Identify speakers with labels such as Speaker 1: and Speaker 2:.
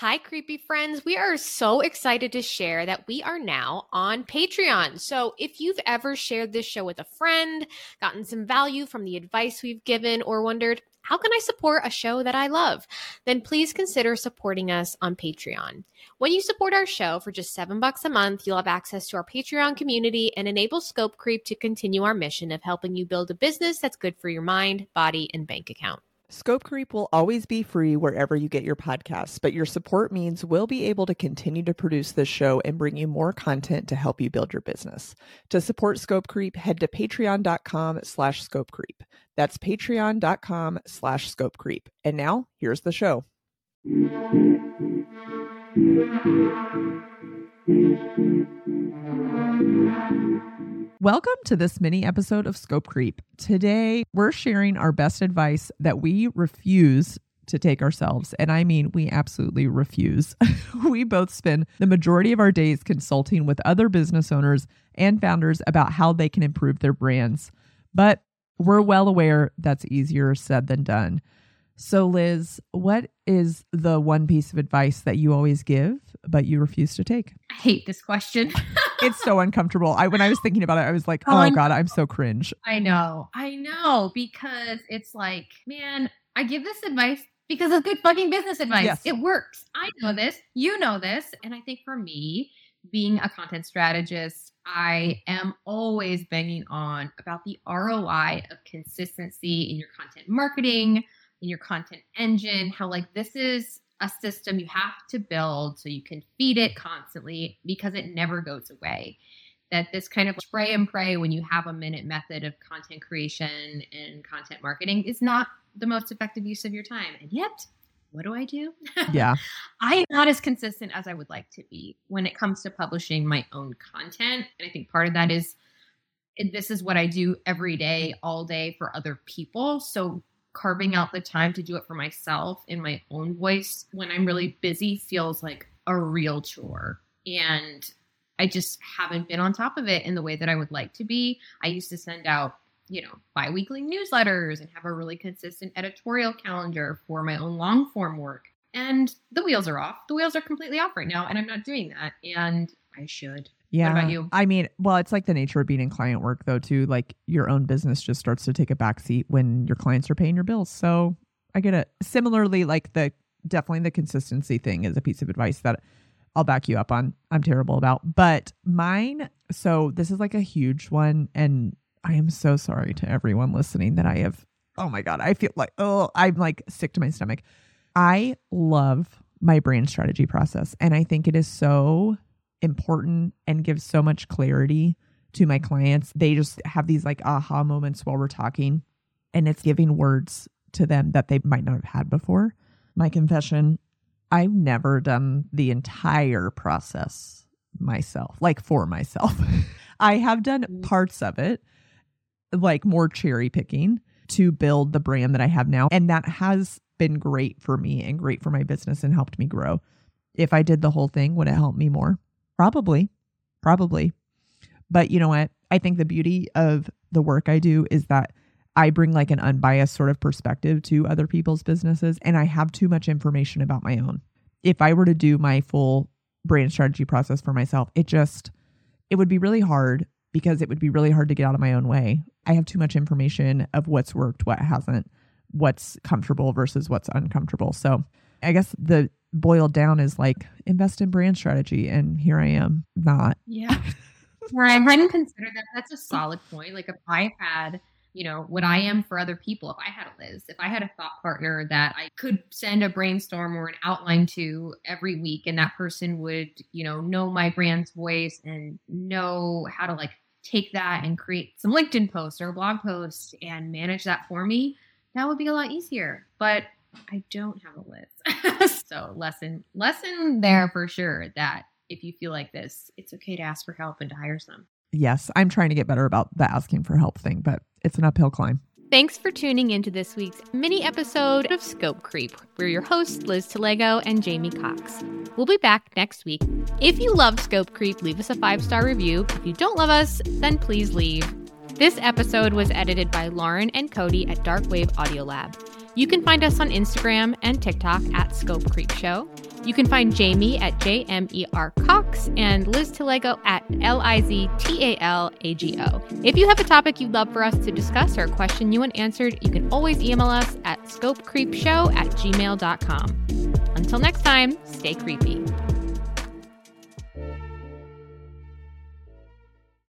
Speaker 1: Hi, creepy friends. We are so excited to share that we are now on Patreon. So, if you've ever shared this show with a friend, gotten some value from the advice we've given, or wondered, how can I support a show that I love? Then please consider supporting us on Patreon. When you support our show for just seven bucks a month, you'll have access to our Patreon community and enable Scope Creep to continue our mission of helping you build a business that's good for your mind, body, and bank account.
Speaker 2: Scope Creep will always be free wherever you get your podcasts, but your support means we'll be able to continue to produce this show and bring you more content to help you build your business. To support Scope Creep, head to patreon.com slash scope creep. That's patreon.com slash scope creep. And now, here's the show. Welcome to this mini episode of Scope Creep. Today, we're sharing our best advice that we refuse to take ourselves. And I mean, we absolutely refuse. we both spend the majority of our days consulting with other business owners and founders about how they can improve their brands. But we're well aware that's easier said than done. So, Liz, what is the one piece of advice that you always give, but you refuse to take?
Speaker 3: I hate this question.
Speaker 2: it's so uncomfortable. I when I was thinking about it, I was like, oh, oh god, I'm so cringe.
Speaker 3: I know. I know because it's like, man, I give this advice because it's good fucking business advice. Yes. It works. I know this. You know this. And I think for me, being a content strategist, I am always banging on about the ROI of consistency in your content marketing, in your content engine, how like this is a system you have to build so you can feed it constantly because it never goes away. That this kind of spray and pray when you have a minute method of content creation and content marketing is not the most effective use of your time. And yet, what do I do?
Speaker 2: Yeah.
Speaker 3: I am not as consistent as I would like to be when it comes to publishing my own content. And I think part of that is this is what I do every day, all day for other people. So carving out the time to do it for myself in my own voice when I'm really busy feels like a real chore. And I just haven't been on top of it in the way that I would like to be. I used to send out, you know, bi weekly newsletters and have a really consistent editorial calendar for my own long form work. And the wheels are off. The wheels are completely off right now. And I'm not doing that. And I should.
Speaker 2: Yeah.
Speaker 3: What about you?
Speaker 2: I mean, well, it's like the nature of being in client work though, too. Like your own business just starts to take a backseat when your clients are paying your bills. So I get it. Similarly, like the definitely the consistency thing is a piece of advice that I'll back you up on. I'm terrible about. But mine, so this is like a huge one. And I am so sorry to everyone listening that I have, oh my God, I feel like, oh, I'm like sick to my stomach. I love my brand strategy process. And I think it is so important and gives so much clarity to my clients. They just have these like aha moments while we're talking, and it's giving words to them that they might not have had before. My confession I've never done the entire process myself, like for myself. I have done mm. parts of it, like more cherry picking to build the brand that I have now. And that has been great for me and great for my business and helped me grow. If I did the whole thing, would it help me more? Probably, probably. But you know what? I think the beauty of the work I do is that I bring like an unbiased sort of perspective to other people's businesses and I have too much information about my own. If I were to do my full brand strategy process for myself, it just it would be really hard because it would be really hard to get out of my own way. I have too much information of what's worked, what hasn't, what's comfortable versus what's uncomfortable. So, I guess the boiled down is like invest in brand strategy and here i am not.
Speaker 3: Yeah. Where i hadn't considered that. That's a solid point. Like if i had you know what i am for other people if i had a liz if i had a thought partner that i could send a brainstorm or an outline to every week and that person would you know know my brand's voice and know how to like take that and create some linkedin posts or blog posts and manage that for me that would be a lot easier. But I don't have a Liz. so lesson lesson there for sure that if you feel like this, it's okay to ask for help and to hire some.
Speaker 2: Yes, I'm trying to get better about the asking for help thing, but it's an uphill climb.
Speaker 1: Thanks for tuning into this week's mini episode of Scope Creep. We're your hosts, Liz Talago and Jamie Cox. We'll be back next week. If you love Scope Creep, leave us a five star review. If you don't love us, then please leave. This episode was edited by Lauren and Cody at Darkwave Audio Lab.
Speaker 3: You can find us on Instagram and TikTok at Scope Creep Show. You can find Jamie at JMER Cox and Liz Talago at L I Z T A L A G O. If you have a topic you'd love for us to discuss or a question you want answered, you can always email us at scopecreepshow at gmail.com. Until next time, stay creepy.